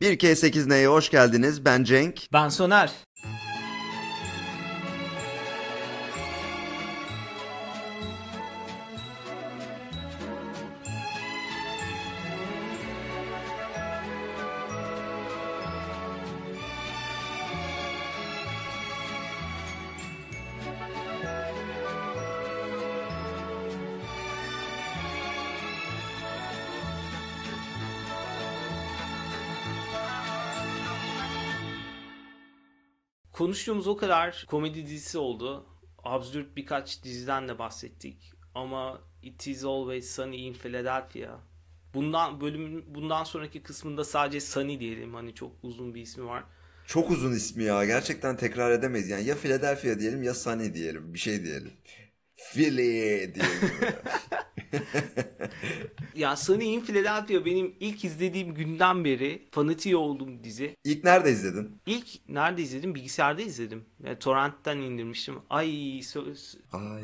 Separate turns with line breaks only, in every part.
1K8 Neye hoş geldiniz. Ben Cenk.
Ben Soner. Konuştuğumuz o kadar komedi dizisi oldu. Absürt birkaç diziden de bahsettik. Ama It Is Always Sunny in Philadelphia. Bundan bölüm bundan sonraki kısmında sadece Sunny diyelim. Hani çok uzun bir ismi var.
Çok uzun ismi ya. Gerçekten tekrar edemeyiz. Yani ya Philadelphia diyelim ya Sunny diyelim. Bir şey diyelim. Philly diyelim.
ya Sunny in Philadelphia benim ilk izlediğim günden beri fanatiği olduğum dizi.
İlk nerede izledin?
İlk nerede izledim? Bilgisayarda izledim. Yani torrentten indirmiştim. Ay
söz. Ay.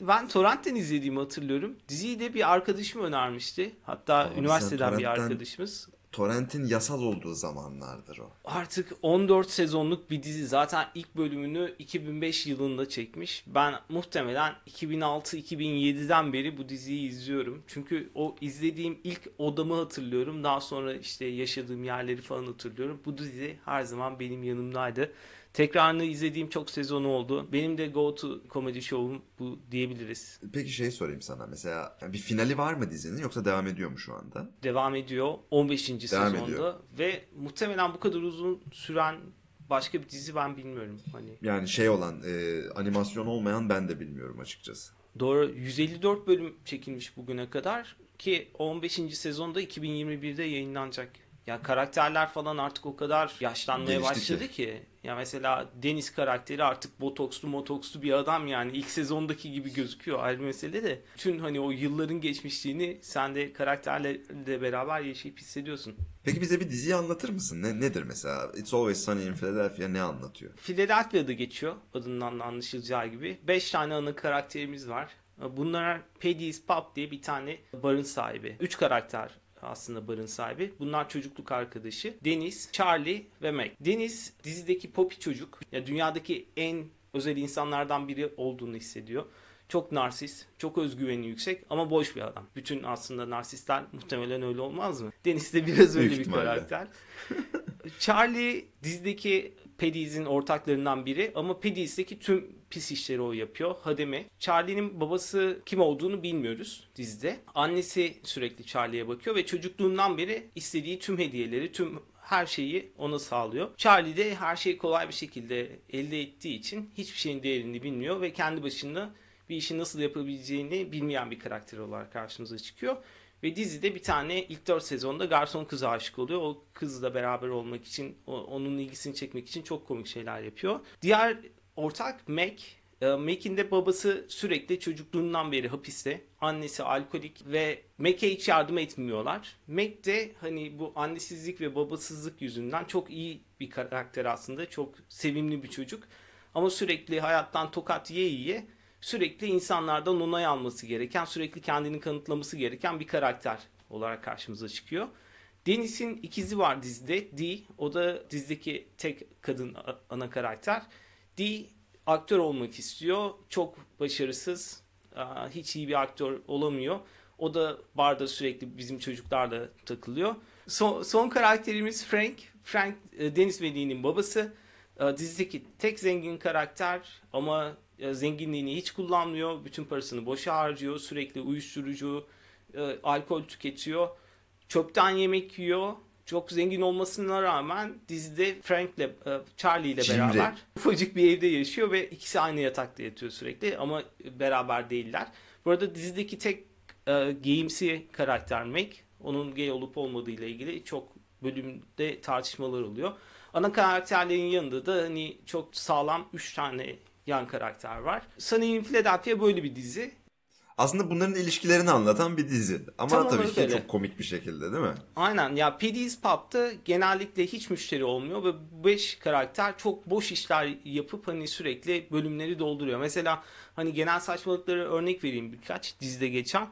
Ben torrentten izlediğimi hatırlıyorum. Diziyi de bir arkadaşım önermişti. Hatta Abi üniversiteden bir arkadaşımız
torrentin yasal olduğu zamanlardır o.
Artık 14 sezonluk bir dizi. Zaten ilk bölümünü 2005 yılında çekmiş. Ben muhtemelen 2006-2007'den beri bu diziyi izliyorum. Çünkü o izlediğim ilk odamı hatırlıyorum. Daha sonra işte yaşadığım yerleri falan hatırlıyorum. Bu dizi her zaman benim yanımdaydı. Tekrarını izlediğim çok sezonu oldu. Benim de go to comedy show'um bu diyebiliriz.
Peki şey sorayım sana. Mesela bir finali var mı dizinin yoksa devam ediyor mu şu anda?
Devam ediyor. 15. Devam sezonda. Ediyor. Ve muhtemelen bu kadar uzun süren başka bir dizi ben bilmiyorum. Hani
Yani şey olan e, animasyon olmayan ben de bilmiyorum açıkçası.
Doğru. 154 bölüm çekilmiş bugüne kadar ki 15. sezonda 2021'de yayınlanacak. Ya karakterler falan artık o kadar yaşlanmaya Gelişti başladı ki. ki. Ya mesela Deniz karakteri artık botokslu motokslu bir adam yani ilk sezondaki gibi gözüküyor ayrı mesele de. Tüm hani o yılların geçmişliğini sen de karakterlerle beraber yaşayıp hissediyorsun.
Peki bize bir diziyi anlatır mısın? Ne, nedir mesela? It's Always Sunny in Philadelphia ne anlatıyor?
Philadelphia'da geçiyor adından anlaşılacağı gibi. Beş tane ana karakterimiz var. Bunlar Paddy's Pub diye bir tane barın sahibi. Üç karakter aslında barın sahibi. Bunlar çocukluk arkadaşı. Deniz, Charlie ve Meg. Deniz dizideki popi çocuk. Ya dünyadaki en özel insanlardan biri olduğunu hissediyor. Çok narsist, çok özgüveni yüksek ama boş bir adam. Bütün aslında narsistler muhtemelen öyle olmaz mı? Deniz de biraz öyle bir karakter. Charlie dizideki Pediz'in ortaklarından biri ama Pediz'deki tüm pis işleri o yapıyor. Hademe. Charlie'nin babası kim olduğunu bilmiyoruz dizide. Annesi sürekli Charlie'ye bakıyor ve çocukluğundan beri istediği tüm hediyeleri, tüm her şeyi ona sağlıyor. Charlie de her şeyi kolay bir şekilde elde ettiği için hiçbir şeyin değerini bilmiyor ve kendi başına bir işi nasıl yapabileceğini bilmeyen bir karakter olarak karşımıza çıkıyor. Ve dizide bir tane ilk 4 sezonda garson kıza aşık oluyor. O kızla beraber olmak için, onun ilgisini çekmek için çok komik şeyler yapıyor. Diğer ortak Mac. E, Mac'in de babası sürekli çocukluğundan beri hapiste. Annesi alkolik ve Mac'e hiç yardım etmiyorlar. Mac de hani bu annesizlik ve babasızlık yüzünden çok iyi bir karakter aslında. Çok sevimli bir çocuk. Ama sürekli hayattan tokat ye yiye sürekli insanlardan onay alması gereken, sürekli kendini kanıtlaması gereken bir karakter olarak karşımıza çıkıyor. Deniz'in ikizi var dizide. Dee, o da dizideki tek kadın ana karakter. Dee aktör olmak istiyor. Çok başarısız. Hiç iyi bir aktör olamıyor. O da barda sürekli bizim çocuklarla takılıyor. Son, son karakterimiz Frank. Frank e, Deniz ve babası. Dizideki tek zengin karakter ama zenginliğini hiç kullanmıyor. Bütün parasını boşa harcıyor. Sürekli uyuşturucu, e, alkol tüketiyor. Çöpten yemek yiyor. Çok zengin olmasına rağmen dizide Frank'le, e, Charlie ile beraber ufacık bir evde yaşıyor ve ikisi aynı yatakta yatıyor sürekli ama beraber değiller. Bu arada dizideki tek e, gayimsi karakter Meg. Onun gay olup olmadığı ile ilgili çok bölümde tartışmalar oluyor. Ana karakterlerin yanında da hani çok sağlam 3 tane yan karakter var. Sunny in Philadelphia böyle bir dizi.
Aslında bunların ilişkilerini anlatan bir dizi. Ama Tam tabii ki öyle. çok komik bir şekilde değil mi?
Aynen ya PD's Pub'da genellikle hiç müşteri olmuyor ve 5 karakter çok boş işler yapıp hani sürekli bölümleri dolduruyor. Mesela hani genel saçmalıkları örnek vereyim birkaç dizide geçen.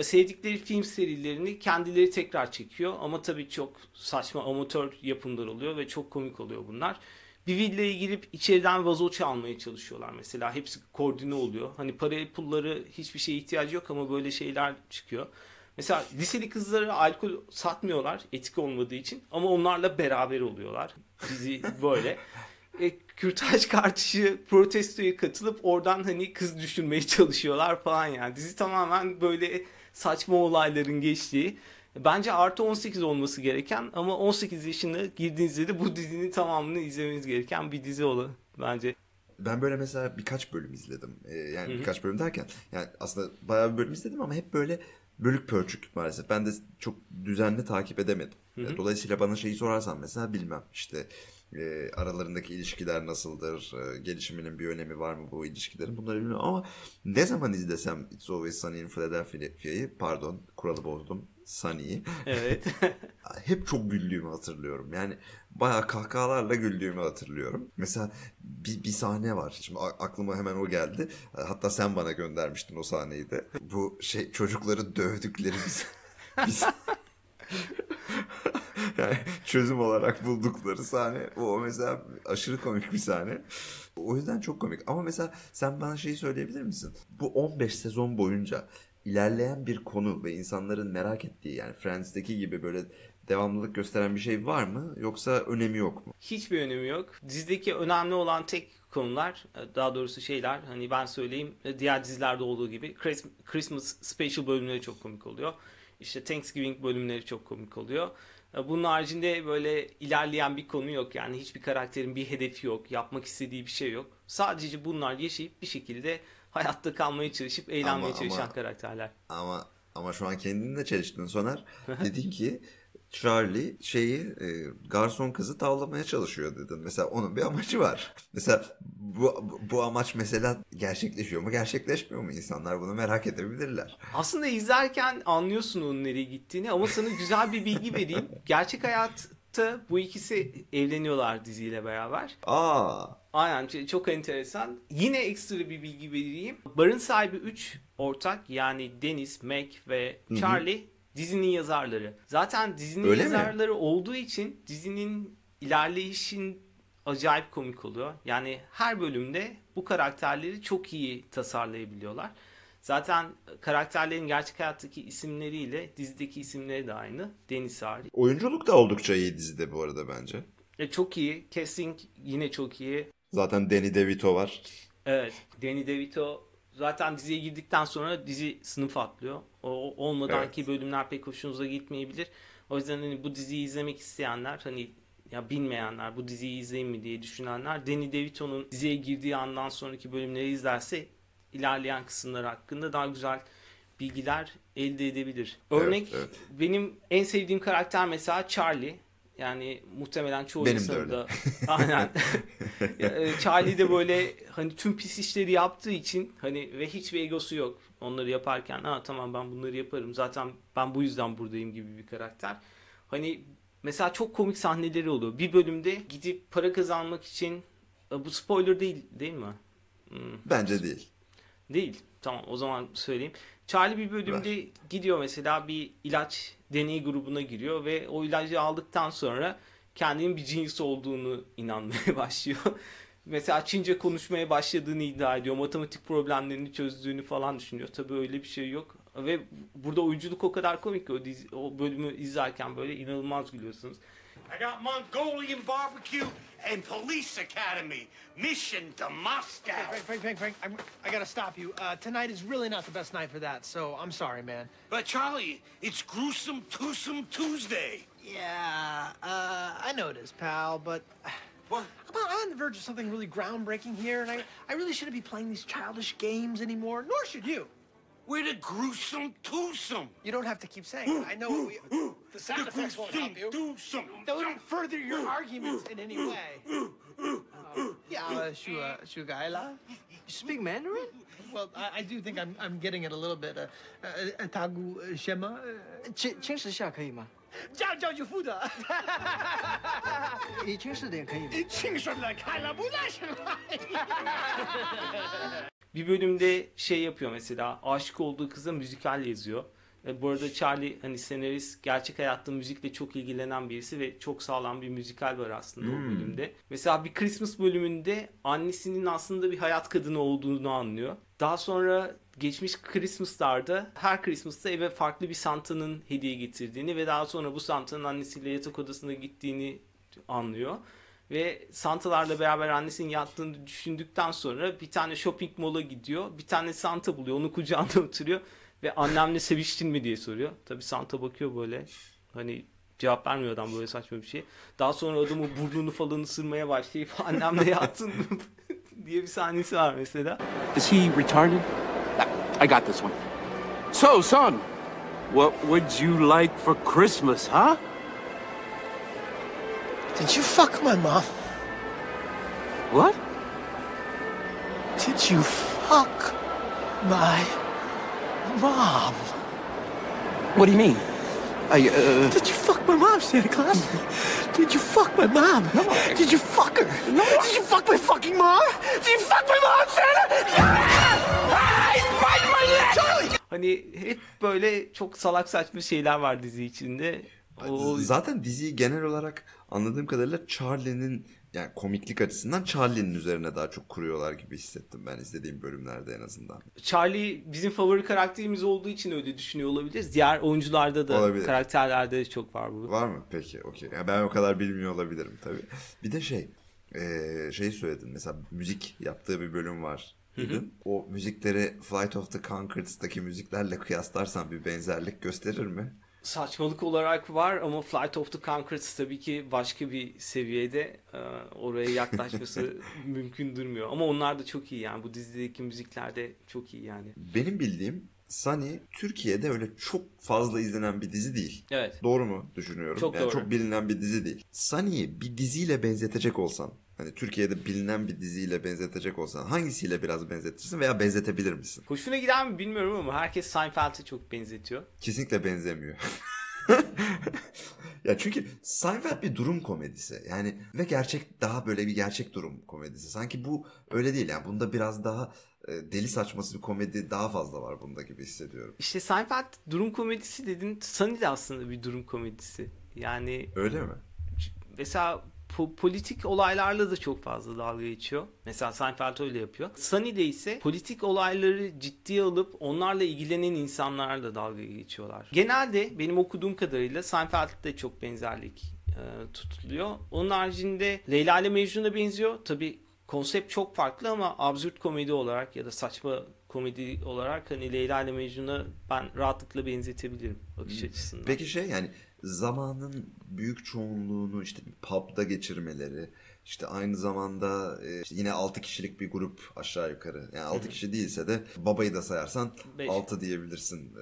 Sevdikleri film serilerini kendileri tekrar çekiyor ama tabii çok saçma amatör yapımlar oluyor ve çok komik oluyor bunlar. Bir villaya girip içeriden vazo çalmaya çalışıyorlar mesela. Hepsi koordine oluyor. Hani para pulları hiçbir şeye ihtiyacı yok ama böyle şeyler çıkıyor. Mesela liseli kızlara alkol satmıyorlar etik olmadığı için ama onlarla beraber oluyorlar. Dizi böyle. E, kürtaj karşı protestoya katılıp oradan hani kız düşürmeye çalışıyorlar falan yani. Dizi tamamen böyle saçma olayların geçtiği. Bence artı 18 olması gereken ama 18 yaşına girdiğinizde de bu dizinin tamamını izlemeniz gereken bir dizi olur bence.
Ben böyle mesela birkaç bölüm izledim. Ee, yani Hı-hı. birkaç bölüm derken yani aslında bayağı bir bölüm izledim ama hep böyle bölük pörçük maalesef. Ben de çok düzenli takip edemedim. Hı-hı. Dolayısıyla bana şeyi sorarsan mesela bilmem işte e, aralarındaki ilişkiler nasıldır, e, gelişiminin bir önemi var mı bu ilişkilerin bunları bilmiyorum ama ne zaman izlesem It's Always Sunny in Philadelphia'yı pardon kuralı bozdum Sunny'yi.
Evet.
hep çok güldüğümü hatırlıyorum. Yani bayağı kahkahalarla güldüğümü hatırlıyorum. Mesela bir, bir sahne var. Şimdi aklıma hemen o geldi. Hatta sen bana göndermiştin o sahneyi de. Bu şey çocukları dövdükleri bir, bir yani çözüm olarak buldukları sahne. O mesela aşırı komik bir sahne. O yüzden çok komik. Ama mesela sen bana şeyi söyleyebilir misin? Bu 15 sezon boyunca ilerleyen bir konu ve insanların merak ettiği yani Friends'teki gibi böyle devamlılık gösteren bir şey var mı yoksa önemi yok mu?
Hiçbir önemi yok. Dizideki önemli olan tek konular daha doğrusu şeyler hani ben söyleyeyim diğer dizilerde olduğu gibi Christmas special bölümleri çok komik oluyor. İşte Thanksgiving bölümleri çok komik oluyor. Bunun haricinde böyle ilerleyen bir konu yok. Yani hiçbir karakterin bir hedefi yok. Yapmak istediği bir şey yok. Sadece bunlar yaşayıp bir şekilde hayatta kalmaya çalışıp eğlenmeye ama, çalışan ama, karakterler.
Ama ama şu an kendinle çeliştin Soner. Dedin ki Charlie şeyi e, garson kızı tavlamaya çalışıyor dedin. Mesela onun bir amacı var. Mesela bu, bu amaç mesela gerçekleşiyor mu gerçekleşmiyor mu? İnsanlar bunu merak edebilirler.
Aslında izlerken anlıyorsun onun nereye gittiğini ama sana güzel bir bilgi vereyim. Gerçek hayatta bu ikisi evleniyorlar diziyle beraber.
Aa.
Aynen çok enteresan. Yine ekstra bir bilgi vereyim. Barın sahibi 3 ortak yani Deniz, Meg ve Charlie Hı-hı dizinin yazarları. Zaten dizinin Öyle yazarları mi? olduğu için dizinin ilerleyişin acayip komik oluyor. Yani her bölümde bu karakterleri çok iyi tasarlayabiliyorlar. Zaten karakterlerin gerçek hayattaki isimleriyle dizideki isimleri de aynı. Deniz hariç.
Oyunculuk da oldukça iyi dizide bu arada bence.
E, çok iyi. Casting yine çok iyi.
Zaten Danny DeVito var.
Evet. Danny DeVito zaten diziye girdikten sonra dizi sınıf atlıyor. O olmadan evet. ki bölümler pek hoşunuza gitmeyebilir. O yüzden hani bu diziyi izlemek isteyenler hani ya bilmeyenler bu diziyi izleyin mi diye düşünenler Danny DeVito'nun diziye girdiği andan sonraki bölümleri izlerse ilerleyen kısımlar hakkında daha güzel bilgiler elde edebilir. Örnek evet, evet. benim en sevdiğim karakter mesela Charlie. Yani muhtemelen çoğu
Benim
insanın
da
aynen. E, Charlie de böyle hani tüm pis işleri yaptığı için hani ve hiçbir egosu yok. Onları yaparken ha tamam ben bunları yaparım. Zaten ben bu yüzden buradayım gibi bir karakter. Hani mesela çok komik sahneleri oluyor. Bir bölümde gidip para kazanmak için e, bu spoiler değil değil mi?
Hmm. Bence değil.
Değil. Tamam o zaman söyleyeyim. Charlie bir bölümde Ver. gidiyor mesela bir ilaç deney grubuna giriyor ve o ilacı aldıktan sonra kendinin bir cins olduğunu inanmaya başlıyor. mesela Çince konuşmaya başladığını iddia ediyor. Matematik problemlerini çözdüğünü falan düşünüyor. Tabii öyle bir şey yok. Ve burada oyunculuk o kadar komik ki o, dizi, o bölümü izlerken böyle inanılmaz gülüyorsunuz. I got Mongolian barbecue and police academy. Mission to Moscow.
Frank, Frank, Frank, Frank, Frank I, I gotta stop you. Uh, tonight is really not the best night for that, so I'm sorry, man.
But Charlie, it's gruesome, twosome Tuesday.
Yeah, uh, I know it is, pal, but...
What?
I'm on the verge of something really groundbreaking here, and I, I really shouldn't be playing these childish games anymore, nor should you.
We're the gruesome twosome.
You don't have to keep saying it. I know we, the sound the effects won't help you.
Twosome.
Don't further your arguments in any way. Uh, yeah, uh, shu, uh, shugaila. You speak Mandarin? Well, I, I, do think I'm, I'm getting it a little bit. Uh, uh, tagu shema.
轻轻食下可以吗？
这样叫就负责。
以轻视点可以吗？
轻视的看了不再是了。
Bir bölümde şey yapıyor mesela aşık olduğu kıza müzikal yazıyor. E, bu arada Charlie hani senarist gerçek hayatta müzikle çok ilgilenen birisi ve çok sağlam bir müzikal var aslında o bölümde. Mesela bir Christmas bölümünde annesinin aslında bir hayat kadını olduğunu anlıyor. Daha sonra geçmiş Christmas'larda her Christmas'ta eve farklı bir Santa'nın hediye getirdiğini ve daha sonra bu Santa'nın annesiyle yatak odasına gittiğini anlıyor. Ve Santa'larla beraber annesinin yattığını düşündükten sonra bir tane shopping mall'a gidiyor. Bir tane Santa buluyor. Onu kucağında oturuyor. Ve annemle seviştin mi diye soruyor. Tabii Santa bakıyor böyle. Hani cevap vermiyor adam böyle saçma bir şey. Daha sonra adamın burnunu falan ısırmaya başlayıp annemle yattın mı diye bir sahnesi var mesela.
Is he retarded? I got this one. So, son, what would you like for Christmas, huh?
Did you fuck my mom?
What?
Did you fuck my mom?
What do you mean? I, uh...
Did you fuck my mom, Santa Claus? Did you fuck my mom? No. Did you fuck her? No. Did you fuck my fucking mom? Did you fuck my mom, Santa? Ah, he's biting my leg! Charlie!
Hani hep böyle çok salak saçma şeyler var dizi içinde. O,
Zaten diziyi genel olarak anladığım kadarıyla Charlie'nin yani komiklik açısından Charlie'nin üzerine daha çok kuruyorlar gibi hissettim ben izlediğim bölümlerde en azından.
Charlie bizim favori karakterimiz olduğu için öyle düşünüyor olabiliriz. Diğer oyuncularda da
Olabilir.
karakterlerde de çok var bu.
Var mı? Peki okey. Yani ben o kadar bilmiyor olabilirim tabii. Bir de şey eee şey söyledin mesela müzik yaptığı bir bölüm var. dedin. O müzikleri Flight of the Conchords'taki müziklerle kıyaslarsan bir benzerlik gösterir mi?
Saçmalık olarak var ama Flight of the Conchords tabii ki başka bir seviyede Ee, oraya yaklaşması mümkün durmuyor. Ama onlar da çok iyi yani bu dizideki müzikler de çok iyi yani.
Benim bildiğim Sunny Türkiye'de öyle çok fazla izlenen bir dizi değil.
Evet.
Doğru mu düşünüyorum?
Çok
yani
doğru.
Çok bilinen bir dizi değil. Sunny'yi bir diziyle benzetecek olsan, hani Türkiye'de bilinen bir diziyle benzetecek olsan hangisiyle biraz benzetirsin veya benzetebilir misin?
Hoşuna gider mi bilmiyorum ama herkes Seinfeld'e çok benzetiyor.
Kesinlikle benzemiyor. ya çünkü Seinfeld bir durum komedisi. Yani ve gerçek daha böyle bir gerçek durum komedisi. Sanki bu öyle değil yani. Bunda biraz daha deli saçması bir komedi daha fazla var bunda gibi hissediyorum.
İşte Seinfeld durum komedisi dedin. Sunny de aslında bir durum komedisi. Yani
Öyle mi?
mesela po- politik olaylarla da çok fazla dalga geçiyor. Mesela Seinfeld öyle yapıyor. Sunny'de ise politik olayları ciddiye alıp onlarla ilgilenen insanlarla dalga geçiyorlar. Genelde benim okuduğum kadarıyla Seinfeld'de çok benzerlik e, tutuluyor. Onun haricinde Leyla ile Mecnun'a benziyor. Tabi konsept çok farklı ama absürt komedi olarak ya da saçma komedi olarak hani Leyla ile Mecnun'a ben rahatlıkla benzetebilirim bakış açısından.
Peki şey yani zamanın büyük çoğunluğunu işte pub'da geçirmeleri işte aynı zamanda e, işte yine 6 kişilik bir grup aşağı yukarı. Yani 6 kişi değilse de babayı da sayarsan
Beş.
6 diyebilirsin.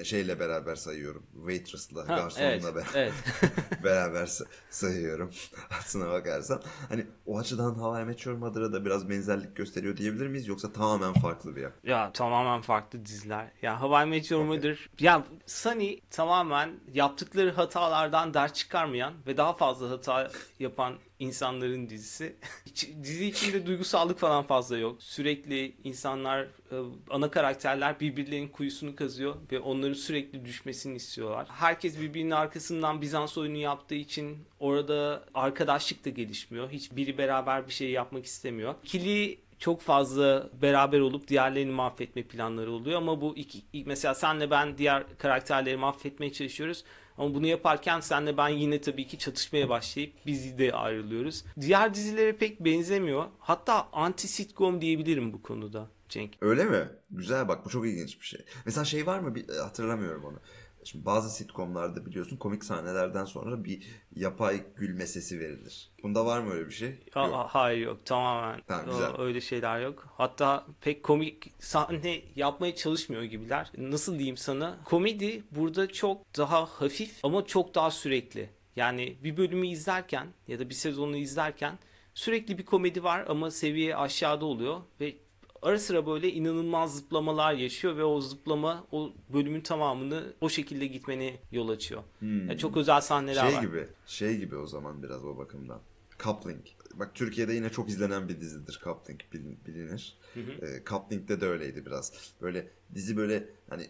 E, şeyle beraber sayıyorum. Waitress'la,
Ha,
garsonla
evet,
beraber,
evet.
beraber sa- sayıyorum. Aslına bakarsan. Hani o açıdan How I Met Your Mother'a da biraz benzerlik gösteriyor diyebilir miyiz? Yoksa tamamen farklı bir yer.
Ya tamamen farklı diziler. Ya How I Met Your Mother. Ya Sunny tamamen yaptıkları hatalardan ders çıkarmayan ve daha fazla hata yapan insanların dizisi. Dizi içinde duygusallık falan fazla yok. Sürekli insanlar, e, ana karakterler birbirlerinin kuyusunu kazıyor ve onların sürekli düşmesini istiyorlar. Herkes birbirinin arkasından Bizans oyunu yaptığı için orada arkadaşlık da gelişmiyor. Hiç biri beraber bir şey yapmak istemiyor. İkili çok fazla beraber olup diğerlerini mahvetme planları oluyor ama bu iki mesela senle ben diğer karakterleri mahvetmeye çalışıyoruz. Ama bunu yaparken senle ben yine tabii ki çatışmaya başlayıp biz de ayrılıyoruz. Diğer dizilere pek benzemiyor. Hatta anti sitcom diyebilirim bu konuda Cenk.
Öyle mi? Güzel bak bu çok ilginç bir şey. Mesela şey var mı bir, hatırlamıyorum onu. Şimdi bazı sitcomlarda biliyorsun komik sahnelerden sonra bir yapay gülme sesi verilir. Bunda var mı öyle bir şey?
Ha-
Yok.
hayır yok tamamen
Tamam,
o-
güzel.
öyle şeyler yok. Hatta pek komik sahne yapmaya çalışmıyor gibiler. Nasıl diyeyim sana? Komedi burada çok daha hafif ama çok daha sürekli. Yani bir bölümü izlerken ya da bir sezonu izlerken sürekli bir komedi var ama seviye aşağıda oluyor ve ara sıra böyle inanılmaz zıplamalar yaşıyor ve o zıplama o bölümün tamamını o şekilde gitmene yol açıyor. Yani çok özel sahneler
Şey
var.
gibi, şey gibi o zaman biraz o bakımdan. Coupling. Bak Türkiye'de yine çok izlenen bir dizidir Coupling bilin- bilinir. Ee, Coupling'de de öyleydi biraz. Böyle dizi böyle hani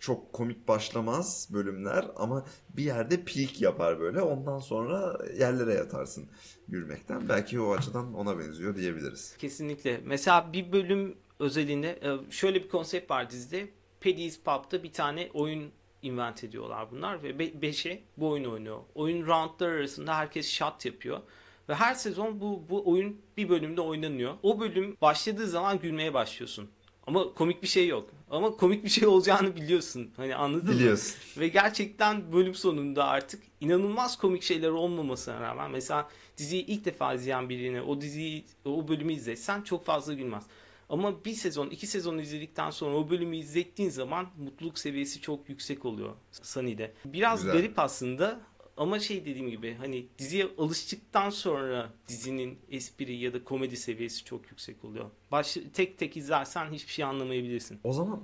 çok komik başlamaz bölümler ama bir yerde peak yapar böyle. Ondan sonra yerlere yatarsın gülmekten. Belki o açıdan ona benziyor diyebiliriz.
Kesinlikle. Mesela bir bölüm özelinde e, şöyle bir konsept var dizide. Paddy's Pub'da bir tane oyun invent ediyorlar bunlar ve 5'e bu oyun oynuyor. Oyun roundlar arasında herkes shot yapıyor. Ve her sezon bu, bu oyun bir bölümde oynanıyor. O bölüm başladığı zaman gülmeye başlıyorsun. Ama komik bir şey yok. Ama komik bir şey olacağını biliyorsun. Hani anladın
Biliyorsun.
mı? Ve gerçekten bölüm sonunda artık inanılmaz komik şeyler olmamasına rağmen mesela diziyi ilk defa izleyen birine o diziyi o bölümü izletsen çok fazla gülmez. Ama bir sezon, iki sezon izledikten sonra o bölümü izlettiğin zaman mutluluk seviyesi çok yüksek oluyor Sunny'de. Biraz
Güzel.
garip aslında ama şey dediğim gibi hani diziye alıştıktan sonra dizinin espri ya da komedi seviyesi çok yüksek oluyor. Baş, tek tek izlersen hiçbir şey anlamayabilirsin.
O zaman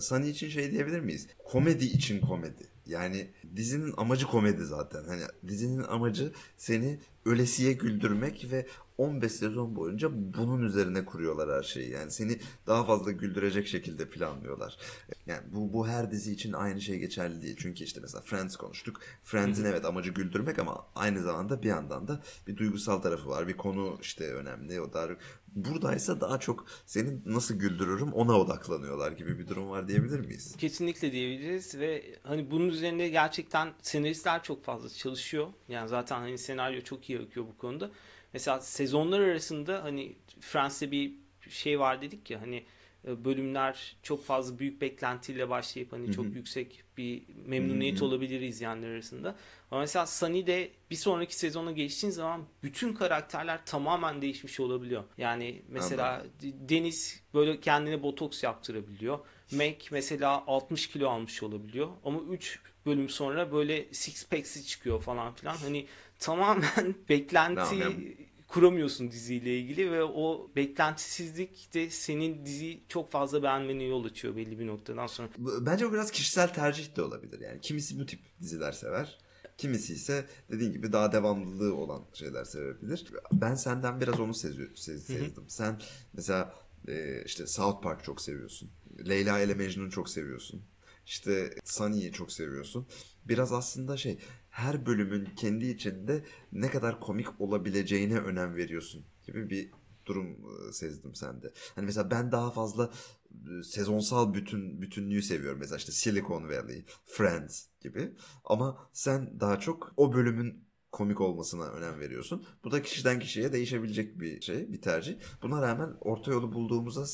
Sunny için şey diyebilir miyiz? Komedi için komedi. Yani dizinin amacı komedi zaten. Hani dizinin amacı seni ölesiye güldürmek ve 15 sezon boyunca bunun üzerine kuruyorlar her şeyi. Yani seni daha fazla güldürecek şekilde planlıyorlar. Yani bu, bu her dizi için aynı şey geçerli değil. Çünkü işte mesela Friends konuştuk. Friends'in evet amacı güldürmek ama aynı zamanda bir yandan da bir duygusal tarafı var. Bir konu işte önemli. O da buradaysa daha çok senin nasıl güldürürüm ona odaklanıyorlar gibi bir durum var diyebilir miyiz?
Kesinlikle diyebiliriz ve hani bunun üzerinde gerçekten senaristler çok fazla çalışıyor. Yani zaten hani senaryo çok iyi akıyor bu konuda. Mesela sezonlar arasında hani Friends'te bir şey var dedik ya hani e, bölümler çok fazla büyük beklentiyle başlayıp hani çok yüksek bir memnuniyet olabilir izleyenler arasında. Ama mesela Sunny'de bir sonraki sezona geçtiğin zaman bütün karakterler tamamen değişmiş olabiliyor. Yani mesela Deniz böyle kendine botoks yaptırabiliyor. Mac mesela 60 kilo almış olabiliyor. Ama 3 bölüm sonra böyle six packs'i çıkıyor falan filan. Hani tamamen beklenti kuramıyorsun diziyle ilgili ve o beklentisizlik de senin diziyi çok fazla beğenmene yol açıyor belli bir noktadan sonra.
Bence bu biraz kişisel tercih de olabilir. Yani kimisi bu tip diziler sever. Kimisi ise dediğin gibi daha devamlılığı olan şeyler sevebilir. Ben senden biraz onu sezdim. Sen mesela e, işte South Park çok seviyorsun. Leyla ile Mecnun'u çok seviyorsun. İşte Sunny'yi çok seviyorsun. Biraz aslında şey her bölümün kendi içinde ne kadar komik olabileceğine önem veriyorsun gibi bir durum e, sezdim sende. Hani mesela ben daha fazla e, sezonsal bütün bütünlüğü seviyorum. Mesela işte Silicon Valley, Friends gibi. Ama sen daha çok o bölümün komik olmasına önem veriyorsun. Bu da kişiden kişiye değişebilecek bir şey, bir tercih. Buna rağmen orta yolu bulduğumuza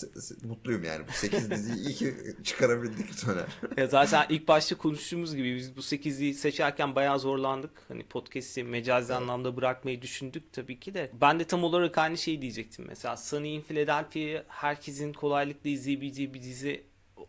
mutluyum yani. Bu 8 diziyi iyi ki çıkarabildik Soner.
Ya zaten ilk başta konuştuğumuz gibi biz bu 8'liyi seçerken bayağı zorlandık. Hani podcast'i mecazi anlamda bırakmayı düşündük tabii ki de. Ben de tam olarak aynı şeyi diyecektim. Mesela Sunny in Philadelphia'yı herkesin kolaylıkla izleyebileceği bir dizi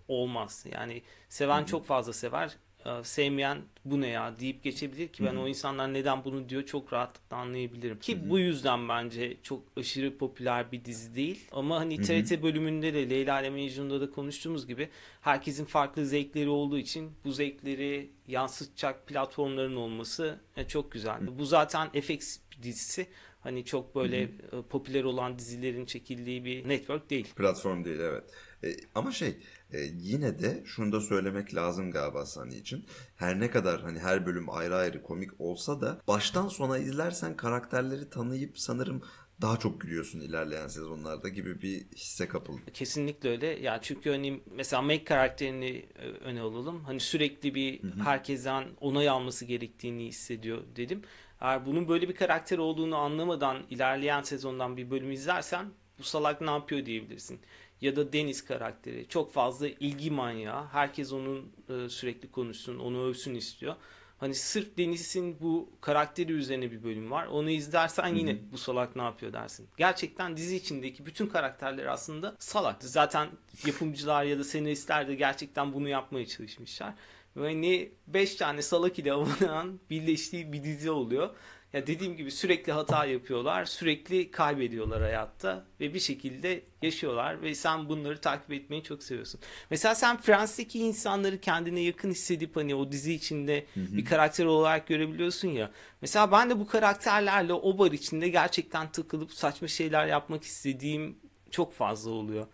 olmaz. Yani seven çok fazla sever. Ee, Sevmeyen bu ne ya deyip geçebilir ki ben o insanlar neden bunu diyor çok rahatlıkla anlayabilirim. Ki bu yüzden bence çok aşırı popüler bir dizi değil. Ama hani TRT bölümünde de Leyla ile Mecnun'da da konuştuğumuz gibi herkesin farklı zevkleri olduğu için bu zevkleri yansıtacak platformların olması e, çok güzel. Bu zaten FX dizisi. Hani çok böyle e, popüler olan dizilerin çekildiği bir network değil.
Platform değil evet. E, ama şey e, yine de şunu da söylemek lazım galiba Sunny için. Her ne kadar hani her bölüm ayrı ayrı komik olsa da baştan sona izlersen karakterleri tanıyıp sanırım daha çok gülüyorsun ilerleyen sezonlarda gibi bir hisse kapıldım.
Kesinlikle öyle. Ya çünkü hani mesela Meg karakterini e, öne alalım. Hani sürekli bir herkesten onay alması gerektiğini hissediyor dedim. Eğer bunun böyle bir karakter olduğunu anlamadan ilerleyen sezondan bir bölüm izlersen bu salak ne yapıyor diyebilirsin. Ya da Deniz karakteri çok fazla ilgi manyağı. Herkes onun e, sürekli konuşsun, onu övsün istiyor. Hani sırf Deniz'in bu karakteri üzerine bir bölüm var. Onu izlersen yine bu salak ne yapıyor dersin. Gerçekten dizi içindeki bütün karakterler aslında salaktı. Zaten yapımcılar ya da senaristler de gerçekten bunu yapmaya çalışmışlar. Ve hani 5 tane salak ile avanan birleştiği bir dizi oluyor. Ya dediğim gibi sürekli hata yapıyorlar, sürekli kaybediyorlar hayatta ve bir şekilde yaşıyorlar ve sen bunları takip etmeyi çok seviyorsun. Mesela sen Friends'teki insanları kendine yakın hissedip hani o dizi içinde bir karakter olarak görebiliyorsun ya. Mesela ben de bu karakterlerle o bar içinde gerçekten takılıp saçma şeyler yapmak istediğim çok fazla oluyor.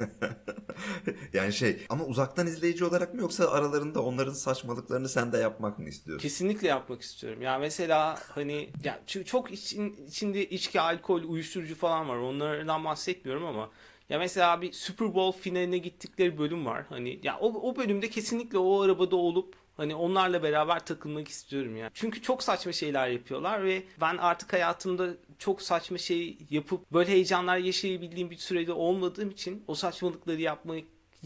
yani şey ama uzaktan izleyici olarak mı yoksa aralarında onların saçmalıklarını sen de yapmak mı istiyorsun?
Kesinlikle yapmak istiyorum. Ya mesela hani ya çok için, içinde içki, alkol, uyuşturucu falan var. Onlardan bahsetmiyorum ama ya mesela bir Super Bowl finaline gittikleri bölüm var. Hani ya o, o bölümde kesinlikle o arabada olup Hani onlarla beraber takılmak istiyorum ya. Çünkü çok saçma şeyler yapıyorlar ve ben artık hayatımda çok saçma şey yapıp böyle heyecanlar yaşayabildiğim bir sürede olmadığım için o saçmalıkları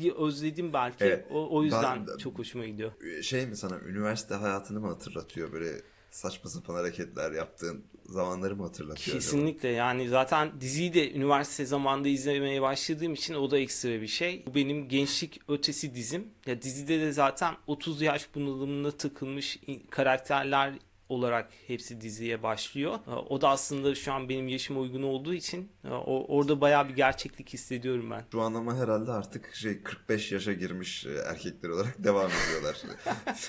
yapmayı özledim belki.
Evet.
o, o yüzden
Ben-
çok hoşuma gidiyor.
Şey mi sana üniversite hayatını mı hatırlatıyor böyle saçma sapan hareketler yaptığın zamanları mı hatırlatıyor? acaba?
Kesinlikle yani zaten diziyi de üniversite zamanında izlemeye başladığım için o da ekstra bir şey. Bu benim gençlik ötesi dizim. Ya dizide de zaten 30 yaş bunalımına takılmış karakterler olarak hepsi diziye başlıyor. Ee, O da aslında şu an benim yaşıma uygun olduğu için e, o, orada bayağı bir gerçeklik hissediyorum ben.
Şu an ama herhalde artık şey 45 yaşa girmiş e, erkekler olarak devam ediyorlar.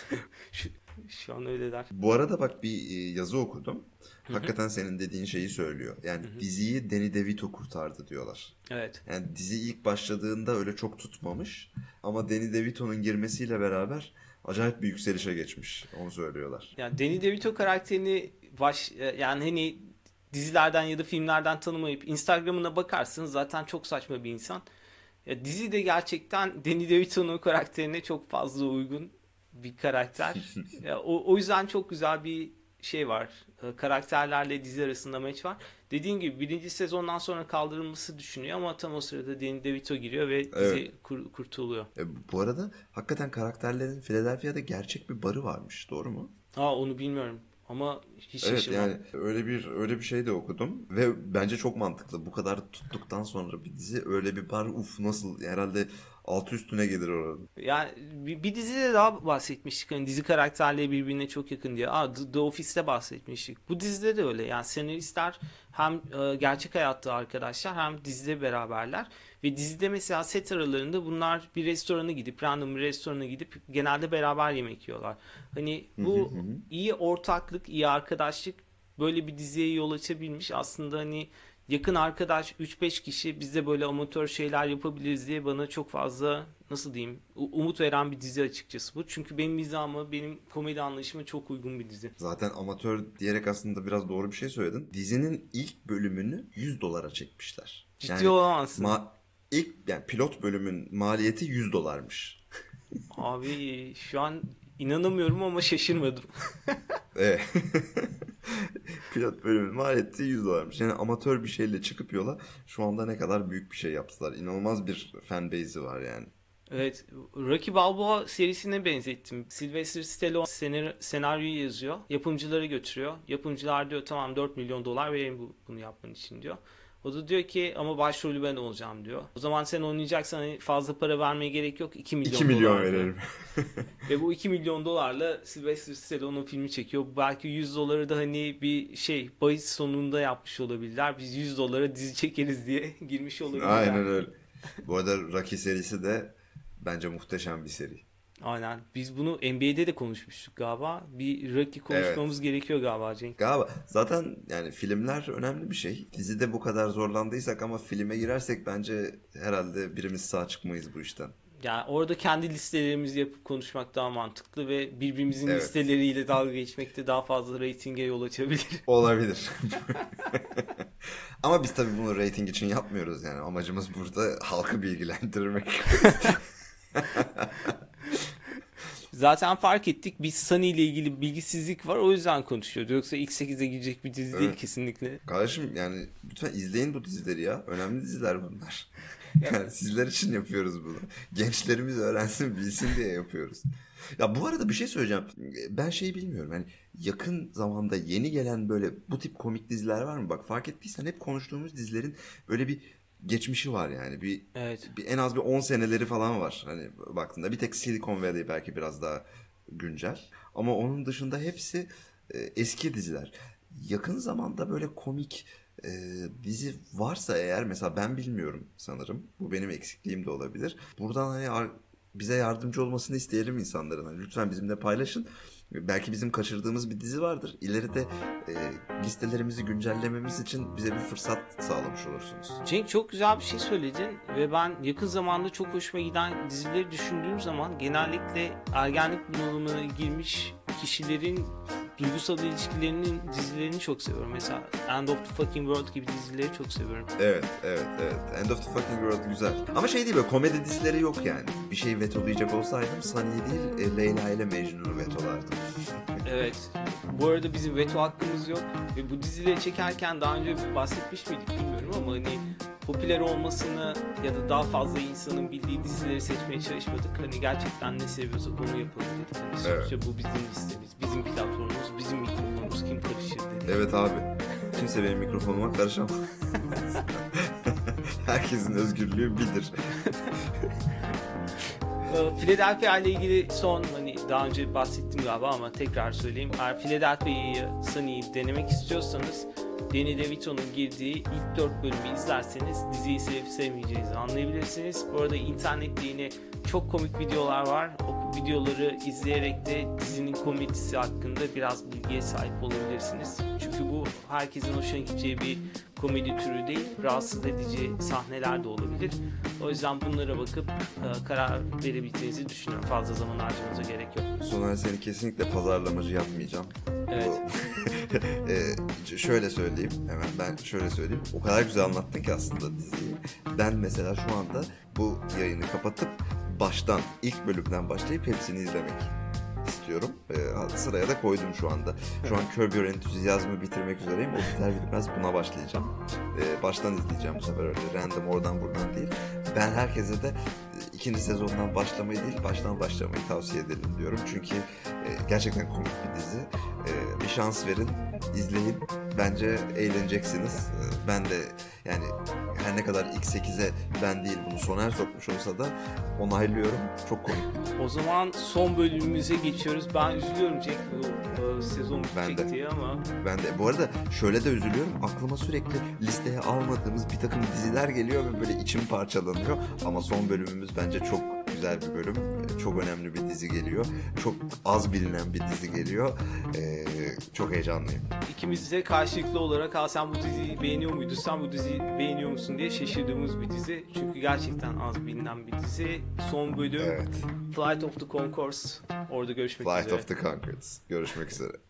Şu, şu an öyleler.
Bu arada bak bir e, yazı okudum. Hakikaten senin dediğin şeyi söylüyor. Yani diziyi Danny DeVito kurtardı diyorlar.
Evet.
Yani dizi ilk başladığında öyle çok tutmamış. Ama Danny DeVito'nun girmesiyle beraber acayip bir yükselişe geçmiş. Onu söylüyorlar.
Yani Danny DeVito karakterini baş e, yani hani dizilerden ya da filmlerden tanımayıp Instagram'ına bakarsınız zaten çok saçma bir insan. Ya dizi de gerçekten Danny DeVito'nun karakterine çok fazla uygun bir karakter. ya, o, o yüzden çok güzel bir şey var. E, Karakterlerle dizi arasında meç var. Dediğim gibi birinci sezondan sonra kaldırılması düşünüyor ama tam o sırada Danny DeVito giriyor ve dizi
Evet.
kur- kurtuluyor.
E, bu arada hakikaten karakterlerin Philadelphia'da gerçek bir barı varmış. Doğru mu?
Aa onu bilmiyorum ama hiç
Evet
şaşırmam.
yani öyle bir öyle bir şey de okudum ve bence çok mantıklı. Bu kadar tuttuktan sonra bir dizi öyle bir bar uf nasıl herhalde altı üstüne gelir oranın.
Yani bir, bir dizide daha bahsetmiştik. Hani dizi karakterleri birbirine çok yakın diye. Aa, The, The Office'te bahsetmiştik. Bu dizide de öyle. Yani senaristler hem e, gerçek hayatta arkadaşlar hem dizide beraberler. Ve dizide mesela set aralarında bunlar bir restorana gidip, random bir restorana gidip genelde beraber yemek yiyorlar. Hani bu iyi ortaklık, iyi arkadaşlık böyle bir diziye yol açabilmiş. Aslında hani yakın arkadaş 3-5 kişi biz de böyle amatör şeyler yapabiliriz diye bana çok fazla nasıl diyeyim umut veren bir dizi açıkçası bu. Çünkü benim mizahıma, benim komedi anlayışıma çok uygun bir dizi.
Zaten amatör diyerek aslında biraz doğru bir şey söyledin. Dizinin ilk bölümünü 100 dolara çekmişler.
Ciddi olamazsın.
ma- ilk yani pilot bölümün maliyeti 100 dolarmış.
Abi şu an inanamıyorum ama şaşırmadım.
Evet. pilot bölümün maliyeti 100 dolarmış. Yani amatör bir şeyle çıkıp yola şu anda ne kadar büyük bir şey yaptılar. İnanılmaz bir fan base'i var yani.
Evet, Rocky Balboa serisine benzettim. Sylvester Stallone senar- senaryoyu yazıyor, yapımcılara götürüyor. Yapımcılar diyor tamam 4 milyon dolar vereyim bu, bunu yapman için diyor. O da diyor ki ama başrolü ben olacağım diyor. O zaman sen oynayacaksan hani fazla para vermeye gerek yok 2 milyon
2 milyon
dolar
verelim.
Ve bu 2 milyon dolarla Sylvester Stallone'un filmi çekiyor. Belki 100 doları da hani bir şey bahis sonunda yapmış olabilirler. Biz 100 dolara dizi çekeriz diye girmiş olabilirler.
Aynen öyle. Bu arada Rocky serisi de bence muhteşem bir seri.
Aynen. Biz bunu NBA'de de konuşmuştuk galiba. Bir Rocky konuşmamız gerekiyor galiba Cenk.
Galiba zaten yani filmler önemli bir şey. Dizide bu kadar zorlandıysak ama filme girersek bence herhalde birimiz sağ çıkmayız bu işten.
Yani orada kendi listelerimizi yapıp konuşmak daha mantıklı ve birbirimizin
Evet.
listeleriyle dalga geçmek de daha fazla reytinge yol açabilir.
Olabilir. ama biz tabii bunu rating için yapmıyoruz yani. Amacımız burada halkı bilgilendirmek.
Zaten fark ettik biz Sunny ile ilgili bilgisizlik var o yüzden konuşuyoruz. Yoksa X8'e girecek bir dizi değil
Evet.
kesinlikle.
Kardeşim yani lütfen izleyin bu dizileri ya. Önemli diziler bunlar. Yani sizler için yapıyoruz bunu. Gençlerimiz öğrensin, bilsin diye yapıyoruz. Ya bu arada bir şey söyleyeceğim. Ben şeyi bilmiyorum. Yani yakın zamanda yeni gelen böyle bu tip komik diziler var mı? Bak fark ettiysen hep konuştuğumuz dizilerin böyle bir geçmişi var yani. Bir,
Evet.
bir en az bir 10 seneleri falan var. Hani baktığında bir tek Silicon Valley belki biraz daha güncel. Ama onun dışında hepsi e, eski diziler. Yakın zamanda böyle komik e, dizi varsa eğer mesela ben bilmiyorum sanırım. Bu benim eksikliğim de olabilir. Buradan hani bize yardımcı olmasını isteyelim insanların. Hani lütfen bizimle paylaşın. Belki bizim kaçırdığımız bir dizi vardır. İleride e, listelerimizi güncellememiz için bize bir fırsat sağlamış olursunuz.
Cenk çok güzel bir şey söyledin ve ben yakın zamanda çok hoşuma giden dizileri düşündüğüm zaman genellikle ergenlik bunalımına girmiş kişilerin duygusal ilişkilerinin dizilerini çok seviyorum. Mesela End of the Fucking World gibi dizileri çok seviyorum.
Evet, evet, evet. End of the Fucking World güzel. Ama şey değil böyle komedi dizileri yok yani. Bir şey vetolayacak olsaydım Sunny'i değil e, Leyla ile Mecnun'u vetolardım.
Evet. Bu arada bizim veto hakkımız yok. Ve bu dizileri çekerken daha önce bahsetmiş miydik bilmiyorum ama hani popüler olmasını ya da daha fazla insanın bildiği dizileri seçmeye çalışmadık. Hani gerçekten ne seviyorsak onu yapalım dedik. Hani sonuçta bu bizim listemiz, bizim platformumuz, bizim mikrofonumuz kim karışır dedik.
Evet abi. Kimse benim mikrofonuma karışamaz. Herkesin özgürlüğü bilir.
Ee, Philadelphia ile ilgili son hani daha önce bahsettim galiba ama tekrar söyleyeyim. Eğer Philadelphia'yı Sunny'i denemek istiyorsanız Danny DeVito'nun girdiği ilk 4 bölümü izlerseniz diziyi sevip sevmeyeceğinizi anlayabilirsiniz. Bu arada internette yine çok komik videolar var. O videoları izleyerek de dizinin komedisi hakkında biraz bilgiye sahip olabilirsiniz. Çünkü bu herkesin hoşuna gideceği bir komedi türü değil. Rahatsız edici sahneler de olabilir. O yüzden bunlara bakıp e, karar verebileceğinizi düşünüyorum. Fazla zaman harcamanıza gerek yok.
Soner seni kesinlikle pazarlamacı yapmayacağım.
Evet.
Ee, şöyle söyleyeyim hemen ben şöyle söyleyeyim. O kadar güzel anlattın ki aslında diziyi. Ben mesela şu anda bu yayını kapatıp baştan ilk bölümden başlayıp hepsini izlemek istiyorum. Ee, sıraya da koydum şu anda. Şu an Curb Your Enthusiasm'ı bitirmek üzereyim. O biter bitmez buna başlayacağım. Ee, baştan izleyeceğim bu sefer öyle random oradan buradan değil. Ben herkese de e, ikinci sezondan başlamayı değil baştan başlamayı tavsiye edelim diyorum. Çünkü e, gerçekten komik bir dizi. E, bir şans verin, izleyin. Bence eğleneceksiniz. E, ben de yani her ne kadar ilk 8'e ben değil bunu Soner sokmuş olsa da onaylıyorum. Çok komik.
O zaman son bölümümüze geçiyoruz. Ben üzülüyorum Jack bu e, sezon
Ben de.
diye ama
Ben de bu arada şöyle de üzülüyorum. Aklıma sürekli listeye almadığımız bir takım diziler geliyor ve böyle içim parçalanıyor. Ama son bölümümüz bence çok güzel bir bölüm. Ee, Çok önemli bir dizi geliyor. Çok az bilinen bir dizi geliyor. Ee, çok heyecanlıyım.
ikimiz de karşılıklı olarak ha sen bu diziyi beğeniyor muydun, sen bu diziyi beğeniyor musun diye şaşırdığımız bir dizi. Çünkü gerçekten az bilinen bir dizi. Son bölüm
Evet.
Flight of the Conchords. Orada görüşmek
Flight
üzere.
of the Conchords. Görüşmek üzere.